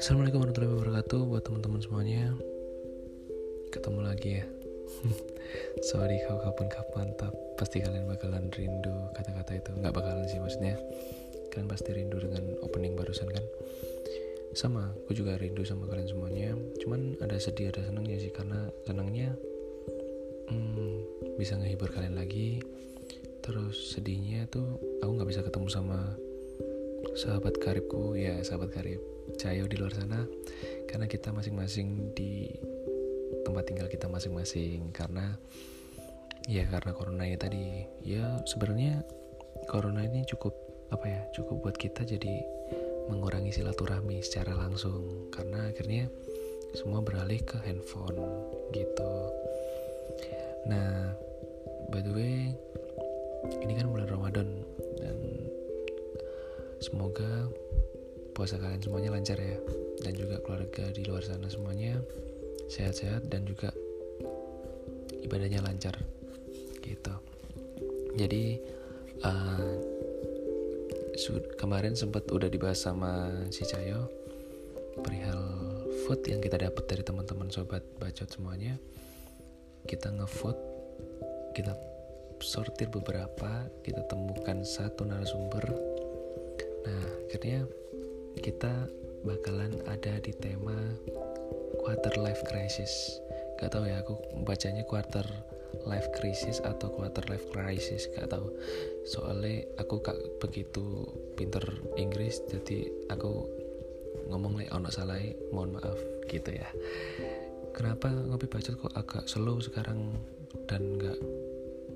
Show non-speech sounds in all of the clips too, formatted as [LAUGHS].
Assalamualaikum warahmatullahi wabarakatuh buat teman-teman semuanya. Ketemu lagi ya. [LAUGHS] Sorry kalau kapan-kapan tapi pasti kalian bakalan rindu kata-kata itu. Nggak bakalan sih maksudnya. Kalian pasti rindu dengan opening barusan kan. Sama, aku juga rindu sama kalian semuanya. Cuman ada sedih ada senangnya sih karena senangnya hmm, bisa ngehibur kalian lagi. Terus sedihnya tuh aku nggak bisa ketemu sama sahabat karibku ya sahabat karib Cayo di luar sana. Karena kita masing-masing di tempat tinggal kita masing-masing. Karena ya karena corona ya tadi. Ya sebenarnya corona ini cukup apa ya cukup buat kita jadi mengurangi silaturahmi secara langsung. Karena akhirnya semua beralih ke handphone gitu. Nah by the way ini kan bulan Ramadan dan semoga puasa kalian semuanya lancar ya. Dan juga keluarga di luar sana semuanya sehat-sehat dan juga ibadahnya lancar. Gitu. Jadi uh, kemarin sempat udah dibahas sama si Cayo perihal food yang kita dapat dari teman-teman sobat bacot semuanya. Kita ngevote kita sortir beberapa kita temukan satu narasumber. Nah akhirnya kita bakalan ada di tema quarter life crisis. Gak tau ya aku bacanya quarter life crisis atau quarter life crisis gak tau soalnya aku gak begitu pinter Inggris jadi aku ngomong lagi ono salah mohon maaf gitu ya. Kenapa ngopi bacot kok agak slow sekarang dan gak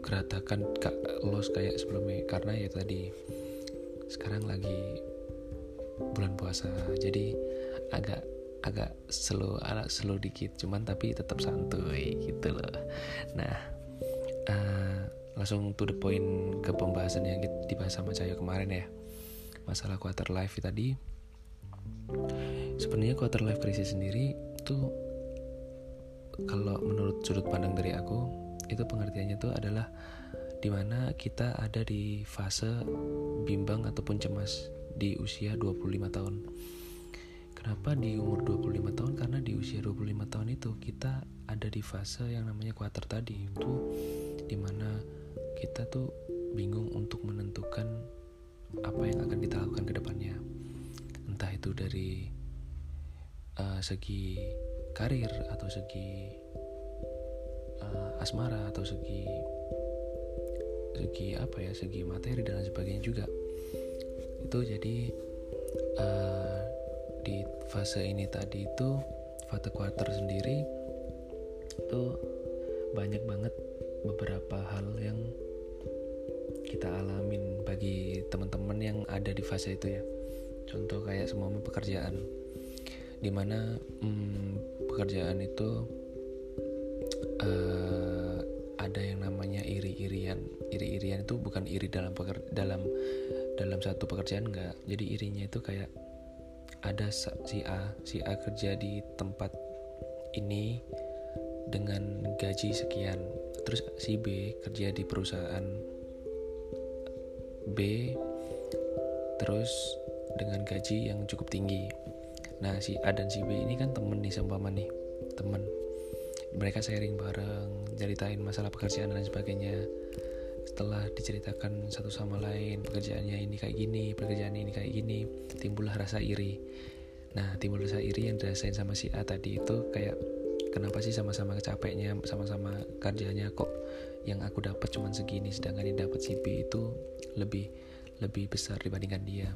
geratakan gak los kayak sebelumnya. Karena ya tadi sekarang lagi bulan puasa. Jadi agak agak slow agak slow dikit. Cuman tapi tetap santuy gitu loh. Nah uh, langsung to the point ke pembahasan yang dibahas sama Cahyo kemarin ya. Masalah quarter life tadi. Sebenarnya quarter life crisis sendiri tuh kalau menurut sudut pandang dari aku itu pengertiannya tuh adalah di mana kita ada di fase bimbang ataupun cemas di usia 25 tahun. Kenapa di umur 25 tahun? Karena di usia 25 tahun itu kita ada di fase yang namanya kuater tadi itu di mana kita tuh bingung untuk menentukan apa yang akan kita lakukan ke depannya. Entah itu dari uh, segi karir atau segi uh, asmara atau segi segi apa ya segi materi dan lain sebagainya juga. Itu jadi uh, di fase ini tadi itu fase quarter sendiri itu banyak banget beberapa hal yang kita alamin bagi teman-teman yang ada di fase itu ya. Contoh kayak semua pekerjaan. Di mana hmm, pekerjaan itu uh, ada yang namanya iri-irian. Iri-irian itu bukan iri dalam peker dalam dalam satu pekerjaan enggak. Jadi irinya itu kayak ada si A si A kerja di tempat ini dengan gaji sekian. Terus si B kerja di perusahaan B terus dengan gaji yang cukup tinggi. Nah si A dan si B ini kan temen nih seumpama nih temen mereka sharing bareng ceritain masalah pekerjaan dan sebagainya. Setelah diceritakan satu sama lain pekerjaannya ini kayak gini pekerjaan ini kayak gini timbullah rasa iri. Nah timbul rasa iri yang dirasain sama si A tadi itu kayak kenapa sih sama-sama capeknya sama-sama kerjanya kok yang aku dapat cuma segini sedangkan yang dapat si B itu lebih lebih besar dibandingkan dia.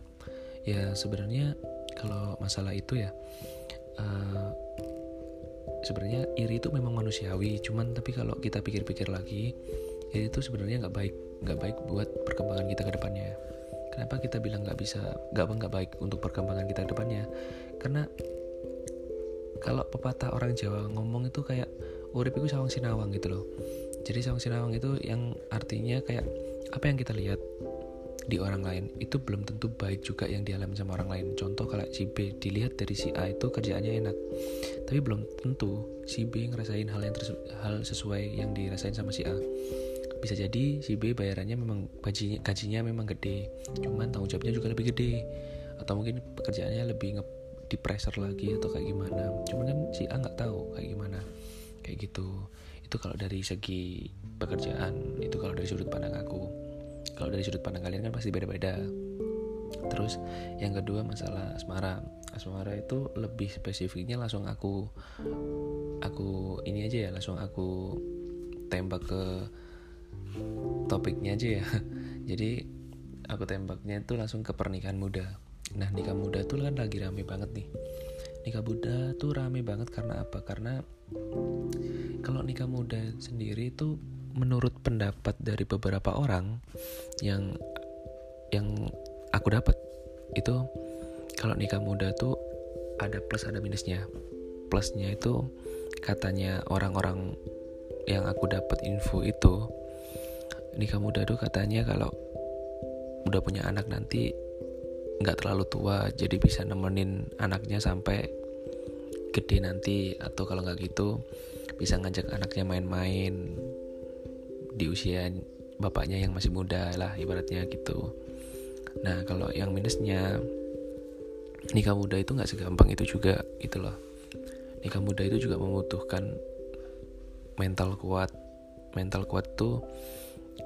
Ya sebenarnya kalau masalah itu ya uh, sebenarnya iri itu memang manusiawi cuman tapi kalau kita pikir-pikir lagi ya itu sebenarnya nggak baik nggak baik buat perkembangan kita ke depannya. Kenapa kita bilang nggak bisa nggak nggak baik untuk perkembangan kita ke depannya? Karena kalau pepatah orang Jawa ngomong itu kayak urip itu sawang sinawang gitu loh. Jadi sawang sinawang itu yang artinya kayak apa yang kita lihat di orang lain itu belum tentu baik juga yang dialami sama orang lain. Contoh kalau si B dilihat dari si A itu kerjaannya enak, tapi belum tentu si B ngerasain hal yang hal sesuai yang dirasain sama si A. Bisa jadi si B bayarannya memang gajinya gajinya memang gede cuman tanggung jawabnya juga lebih gede atau mungkin pekerjaannya lebih nge di pressure lagi atau kayak gimana. Cuman kan si A nggak tahu kayak gimana kayak gitu. Itu kalau dari segi pekerjaan itu kalau dari sudut pandang aku kalau dari sudut pandang kalian kan pasti beda-beda. Terus yang kedua masalah asmara. Asmara itu lebih spesifiknya langsung aku aku ini aja ya langsung aku tembak ke topiknya aja ya. [LAUGHS] Jadi aku tembaknya itu langsung ke pernikahan muda. Nah nikah muda tuh kan lagi rame banget nih. Nikah muda tuh rame banget karena apa? Karena kalau nikah muda sendiri itu menurut pendapat dari beberapa orang yang yang aku dapat itu kalau nikah muda tuh ada plus ada minusnya. Plusnya itu katanya orang-orang yang aku dapat info itu nikah muda tuh katanya kalau udah punya anak nanti nggak terlalu tua jadi bisa nemenin anaknya sampai gede nanti atau kalau nggak gitu bisa ngajak anaknya main-main di usia bapaknya yang masih muda lah ibaratnya gitu Nah kalau yang minusnya nikah muda itu nggak segampang itu juga gitu loh. Nikah muda itu juga membutuhkan mental kuat. Mental kuat tuh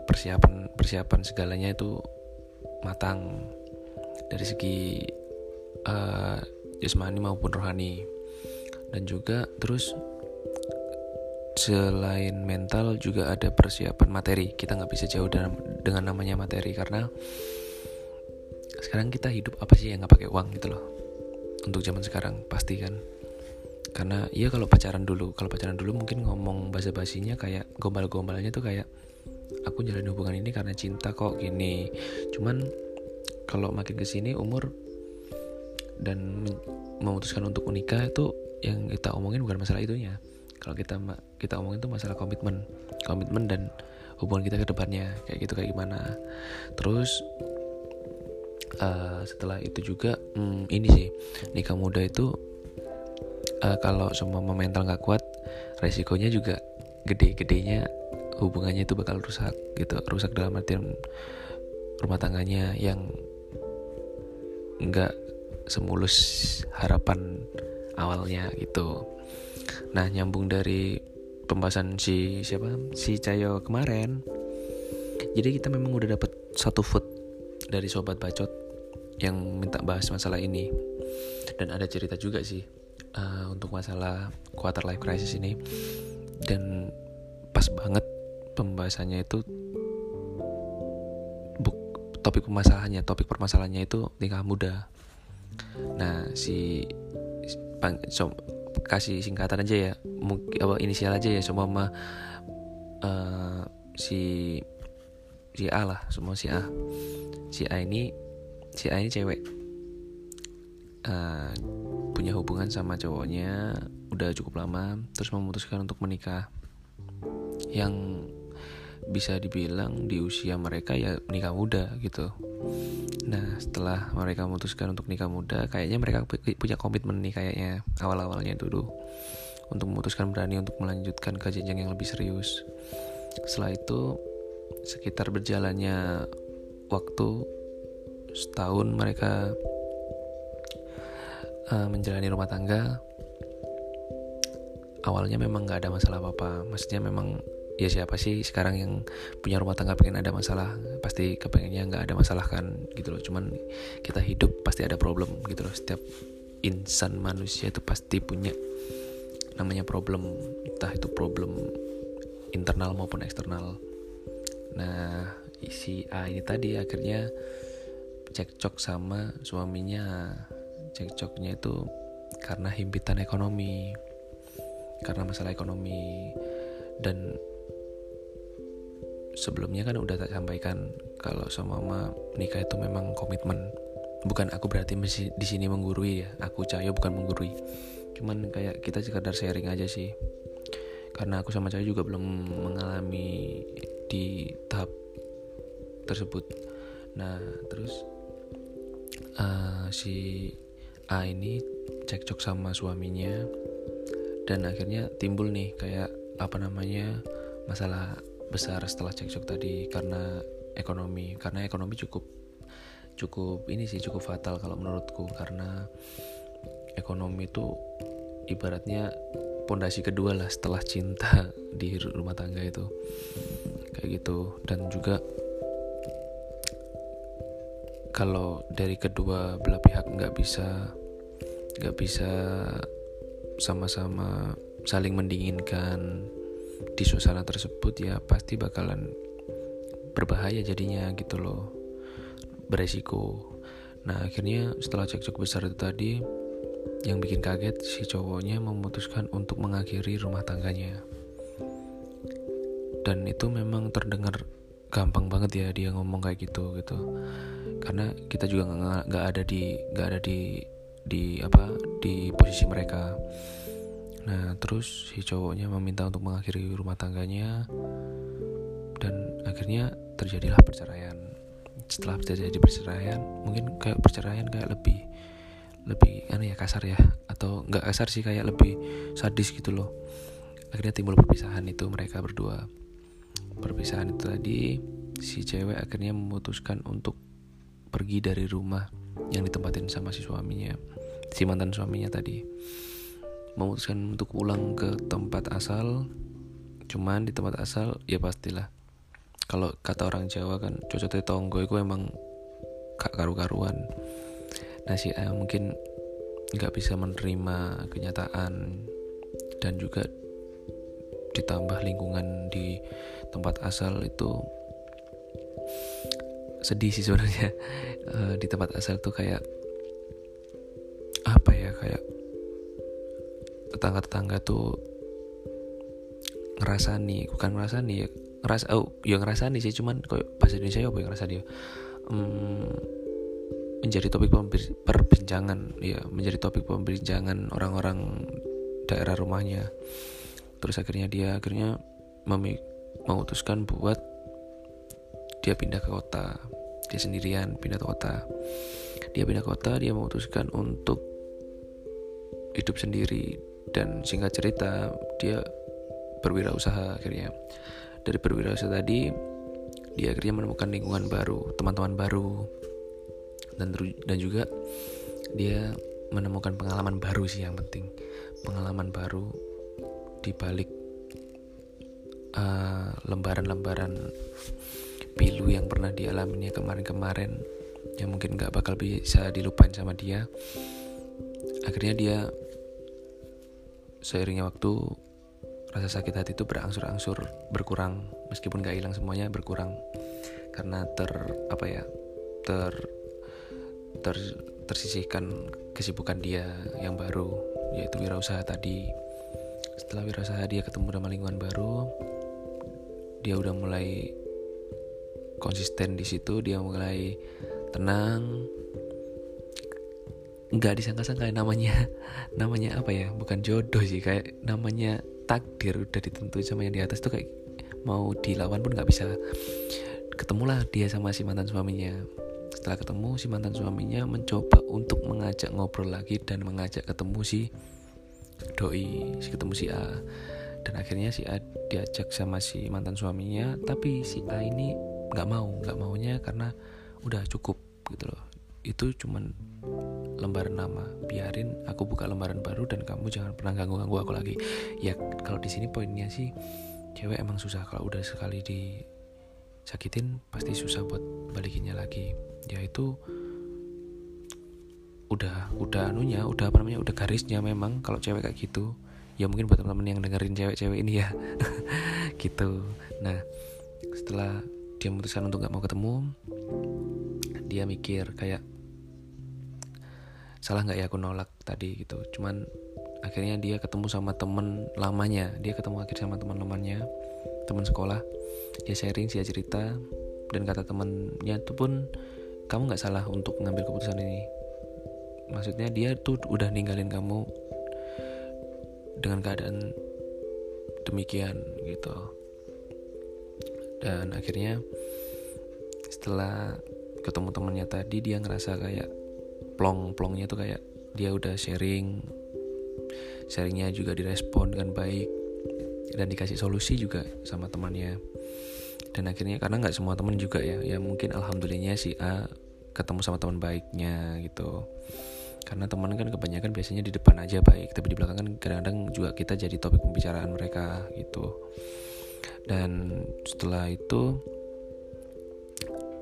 persiapan persiapan segalanya itu matang dari segi uh, jasmani maupun rohani dan juga terus selain mental juga ada persiapan materi. Kita nggak bisa jauh dengan namanya materi karena sekarang kita hidup apa sih yang nggak pakai uang gitu loh. Untuk zaman sekarang pasti kan. Karena iya kalau pacaran dulu kalau pacaran dulu mungkin ngomong bahasa basinya kayak gombal-gombalnya tuh kayak aku jalan hubungan ini karena cinta kok gini. Cuman kalau makin ke sini umur dan memutuskan untuk menikah itu yang kita omongin bukan masalah itunya. Kalau kita kita omongin itu masalah komitmen komitmen dan hubungan kita ke depannya kayak gitu kayak gimana. Terus uh, setelah itu juga hmm, ini sih nikah muda itu uh, kalau semua mental nggak kuat resikonya juga gede-gedenya hubungannya itu bakal rusak gitu rusak dalam artian rumah tangganya yang nggak semulus harapan awalnya gitu. Nah nyambung dari pembahasan si siapa? Si Cayo kemarin. Jadi kita memang udah dapet satu foot dari sobat bacot yang minta bahas masalah ini. Dan ada cerita juga sih uh, untuk masalah quarter life crisis ini. Dan pas banget pembahasannya itu buk, topik permasalahannya topik permasalahannya itu nikah muda. Nah si pang, kasih singkatan aja ya. Mungkin apa inisial aja ya semua mah uh, si si A lah semua si A. Si A ini si A ini cewek. Uh, punya hubungan sama cowoknya udah cukup lama terus memutuskan untuk menikah. Yang bisa dibilang di usia mereka ya nikah muda gitu. Nah setelah mereka memutuskan untuk nikah muda kayaknya mereka punya komitmen nih kayaknya awal-awalnya dulu. Untuk memutuskan berani untuk melanjutkan ke jenjang yang lebih serius. Setelah itu sekitar berjalannya waktu setahun mereka uh, menjalani rumah tangga. Awalnya memang nggak ada masalah apa-apa. Maksudnya memang ya siapa sih sekarang yang punya rumah tangga pengen ada masalah? Pasti kepengennya nggak ada masalah kan gitu loh. Cuman kita hidup pasti ada problem gitu loh. Setiap insan manusia itu pasti punya namanya problem entah itu problem internal maupun eksternal. Nah si A ini tadi akhirnya cekcok sama suaminya. Cekcoknya itu karena himpitan ekonomi karena masalah ekonomi. Dan sebelumnya kan udah tak sampaikan kalau sama mama nikah itu memang komitmen. Bukan aku berarti masih di sini menggurui ya aku cahaya bukan menggurui. Cuman kayak kita sekedar sharing aja sih. Karena aku sama cahaya juga belum mengalami di tahap tersebut. Nah terus uh, si A ini cekcok sama suaminya dan akhirnya timbul nih kayak apa namanya masalah besar setelah cekcok tadi karena ekonomi karena ekonomi cukup cukup ini sih cukup fatal kalau menurutku karena ekonomi itu ibaratnya pondasi kedua lah setelah cinta di rumah tangga itu. Kayak gitu. Dan juga kalau dari kedua belah pihak nggak bisa nggak bisa sama-sama saling mendinginkan di suasana tersebut ya pasti bakalan berbahaya jadinya gitu loh beresiko. Nah akhirnya setelah cekcok besar itu tadi yang bikin kaget si cowoknya memutuskan untuk mengakhiri rumah tangganya. Dan itu memang terdengar gampang banget ya dia ngomong kayak gitu gitu. Karena kita juga nggak ada di nggak ada di di apa di posisi mereka nah terus si cowoknya meminta untuk mengakhiri rumah tangganya dan akhirnya terjadilah perceraian. Setelah terjadi perceraian mungkin kayak perceraian kayak lebih lebih aneh ya kasar ya atau nggak kasar sih kayak lebih sadis gitu loh. Akhirnya timbul perpisahan itu mereka berdua. Perpisahan itu tadi si cewek akhirnya memutuskan untuk pergi dari rumah yang ditempatin sama si suaminya si mantan suaminya tadi memutuskan untuk pulang ke tempat asal. Cuman di tempat asal ya pastilah. Kalau kata orang Jawa kan cocok tonggo itu emang gak karu-karuan. Nah si A mungkin nggak bisa menerima kenyataan dan juga ditambah lingkungan di tempat asal itu sedih sih sebenarnya. Uh, [LAUGHS] di tempat asal tuh kayak apa ya kayak tetangga-tetangga tuh ngerasa nih bukan ngerasa nih ya ngerasa oh ya ngerasa nih sih cuman kayak bahasa Indonesia ya apa ngerasa dia um, menjadi topik perbincangan ya menjadi topik perbincangan orang-orang daerah rumahnya. Terus akhirnya dia akhirnya memutuskan buat dia pindah ke kota. Dia sendirian pindah ke kota. Dia pindah ke kota dia memutuskan untuk hidup sendiri dan singkat cerita dia berwirausaha akhirnya. Dari berwirausaha tadi dia akhirnya menemukan lingkungan baru teman-teman baru. Dan dan juga dia menemukan pengalaman baru sih yang penting. Pengalaman baru di balik uh, lembaran-lembaran pilu yang pernah dialaminya kemarin-kemarin yang mungkin gak bakal bisa dilupain sama dia. Akhirnya dia seiringnya waktu rasa sakit hati itu berangsur-angsur berkurang. Meskipun gak hilang semuanya berkurang. Karena ter apa ya ter ter tersisihkan kesibukan dia yang baru yaitu wirausaha tadi. Setelah wirausaha dia ketemu sama lingkungan baru dia udah mulai konsisten di situ dia mulai tenang nggak disangka-sangka namanya [LAUGHS] namanya apa ya bukan jodoh sih kayak namanya takdir udah ditentuin sama yang di atas tuh kayak mau dilawan pun nggak bisa. Ketemulah dia sama si mantan suaminya. Setelah ketemu si mantan suaminya mencoba untuk mengajak ngobrol lagi dan mengajak ketemu si doi si ketemu si A. Dan akhirnya si A diajak sama si mantan suaminya tapi si A ini nggak mau nggak maunya karena udah cukup gitu loh. Itu cuman lembaran nama biarin aku buka lembaran baru dan kamu jangan pernah ganggu ganggu aku lagi. Ya kalau di sini poinnya sih cewek emang susah. Kalau udah sekali disakitin pasti susah buat balikinnya lagi. Ya itu udah udah anunya udah apa namanya udah garisnya memang kalau cewek kayak gitu. Ya mungkin buat teman-teman yang dengerin cewek-cewek ini ya. [LAUGHS] Gitu. Nah setelah dia memutuskan untuk nggak mau ketemu dia mikir kayak salah nggak ya aku nolak tadi gitu. Cuman akhirnya dia ketemu sama temen lamanya. Dia ketemu akhir sama teman lamanya teman sekolah. Dia sharing dia cerita. Dan kata temennya itu pun kamu nggak salah untuk mengambil keputusan ini. Maksudnya dia tuh udah ninggalin kamu dengan keadaan demikian gitu. Dan akhirnya setelah ketemu temennya tadi dia ngerasa kayak plong plongnya tuh kayak dia udah sharing sharingnya juga direspon dengan baik dan dikasih solusi juga sama temannya. Dan akhirnya karena nggak semua teman juga ya ya mungkin alhamdulillahnya si A ketemu sama teman baiknya gitu. Karena teman kan kebanyakan biasanya di depan aja baik tapi di belakang kan kadang-kadang juga kita jadi topik pembicaraan mereka gitu. Dan setelah itu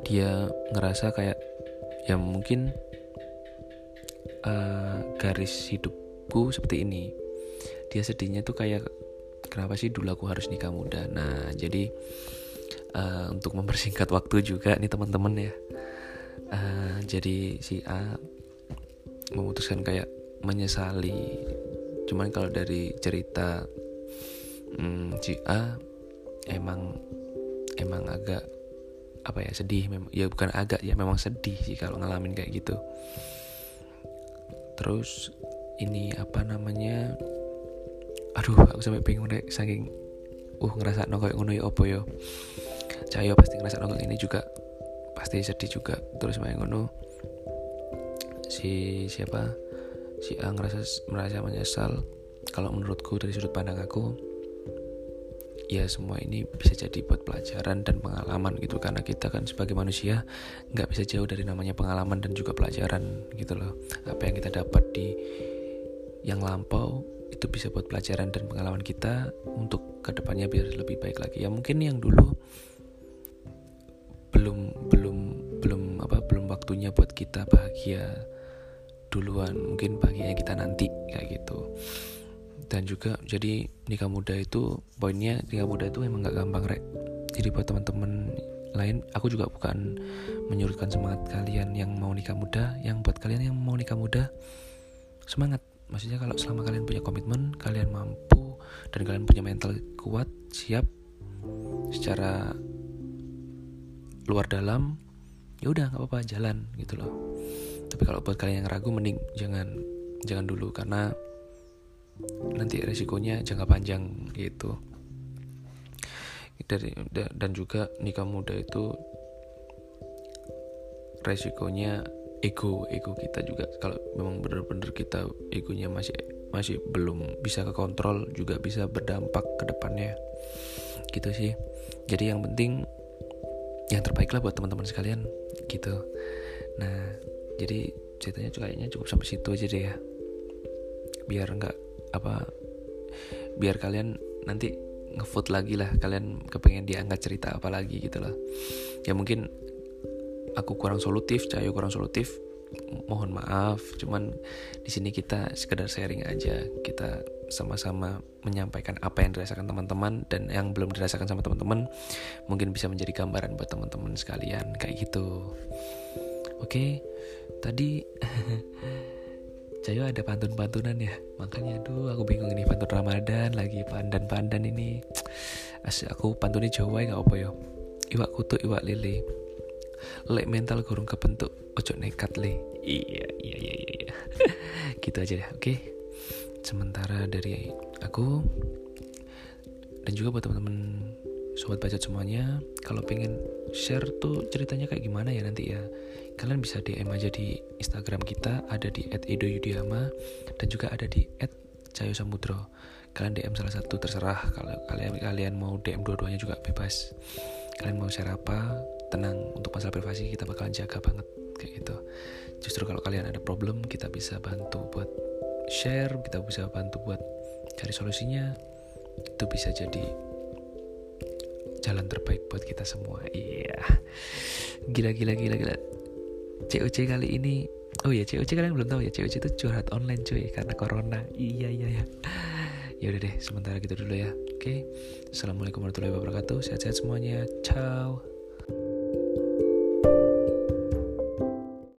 dia ngerasa kayak ya mungkin uh, garis hidupku seperti ini. Dia sedihnya tuh kayak kenapa sih dulu aku harus nikah muda? Nah jadi uh, untuk mempersingkat waktu juga nih teman-teman ya. Uh, jadi si A memutuskan kayak menyesali. Cuman kalau dari cerita hmm, si A emang emang agak apa ya sedih ya bukan agak ya memang sedih sih kalau ngalamin kayak gitu terus ini apa namanya aduh aku sampai bingung deh saking uh ngerasa nongol ngono ya opo yo Cahyo pasti ngerasa nongol ini juga pasti sedih juga. Terus main ngono si siapa? Si A ngerasa merasa menyesal. Kalau menurutku dari sudut pandang aku ya semua ini bisa jadi buat pelajaran dan pengalaman gitu. Karena kita kan sebagai manusia nggak bisa jauh dari namanya pengalaman dan juga pelajaran gitu loh. Apa yang kita dapat di yang lampau itu bisa buat pelajaran dan pengalaman kita untuk ke depannya biar lebih baik lagi. Ya mungkin yang dulu belum belum belum apa belum waktunya buat kita bahagia duluan. Mungkin bahagianya kita nanti kayak gitu dan juga jadi nikah muda itu poinnya nikah muda itu emang gak gampang rek. Jadi buat teman-teman lain aku juga bukan menyurutkan semangat kalian yang mau nikah muda. Yang buat kalian yang mau nikah muda semangat. Maksudnya kalau selama kalian punya komitmen kalian mampu dan kalian punya mental kuat siap secara luar dalam ya udah nggak apa-apa jalan gitu loh. Tapi kalau buat kalian yang ragu mending jangan jangan dulu. Karena nanti resikonya jangka panjang gitu. Dari dan juga nikah muda itu resikonya ego ego kita juga. Kalau memang benar-benar kita egonya masih masih belum bisa ke kontrol juga bisa berdampak ke depannya. Gitu sih. Jadi yang penting yang terbaik lah buat teman-teman sekalian gitu. Nah jadi ceritanya kayaknya cukup sampai situ aja deh ya. Biar nggak apa biar kalian nanti ngevote lagi lah kalian kepengen diangkat cerita apa lagi gitu loh ya mungkin aku kurang solutif Cahyo kurang solutif mohon maaf cuman di sini kita sekedar sharing aja kita sama-sama menyampaikan apa yang dirasakan teman-teman dan yang belum dirasakan sama teman-teman mungkin bisa menjadi gambaran buat teman-teman sekalian kayak gitu. Oke tadi [LAUGHS] Cayo ada pantun-pantunan ya? Makanya aduh aku bingung ini pantun Ramadan lagi pandan-pandan ini. [TSK] Asik aku pantunnya Jawa ya gak apa ya. Iwak kutu iwak lele. Lek mental kurung kebentuk Ojo nekat le. Iya iya iya iya, iya. [LAUGHS] Gitu aja deh oke? Okay? Sementara dari aku Dan juga buat teman-teman Sobat baca semuanya Kalau pengen share tuh ceritanya kayak gimana ya nanti ya. Kalian bisa DM aja di Instagram kita ada di @edoyudiama dan juga ada di @cayosamudro. Kalian DM salah satu terserah. Kalau kalian kalian mau DM dua-duanya juga bebas. Kalian mau share apa tenang. Untuk masalah privasi kita bakalan jaga banget kayak gitu. Justru kalau kalian ada problem kita bisa bantu buat share kita bisa bantu buat cari solusinya. Itu bisa jadi jalan terbaik buat kita semua. Iya. Gila gila gila gila. COC kali ini oh ya COC kalian belum tahu ya COC itu curhat online cuy karena corona. Iya iya ya ya udah deh sementara gitu dulu ya. Oke. Assalamualaikum warahmatullahi wabarakatuh. Sehat-sehat semuanya. Ciao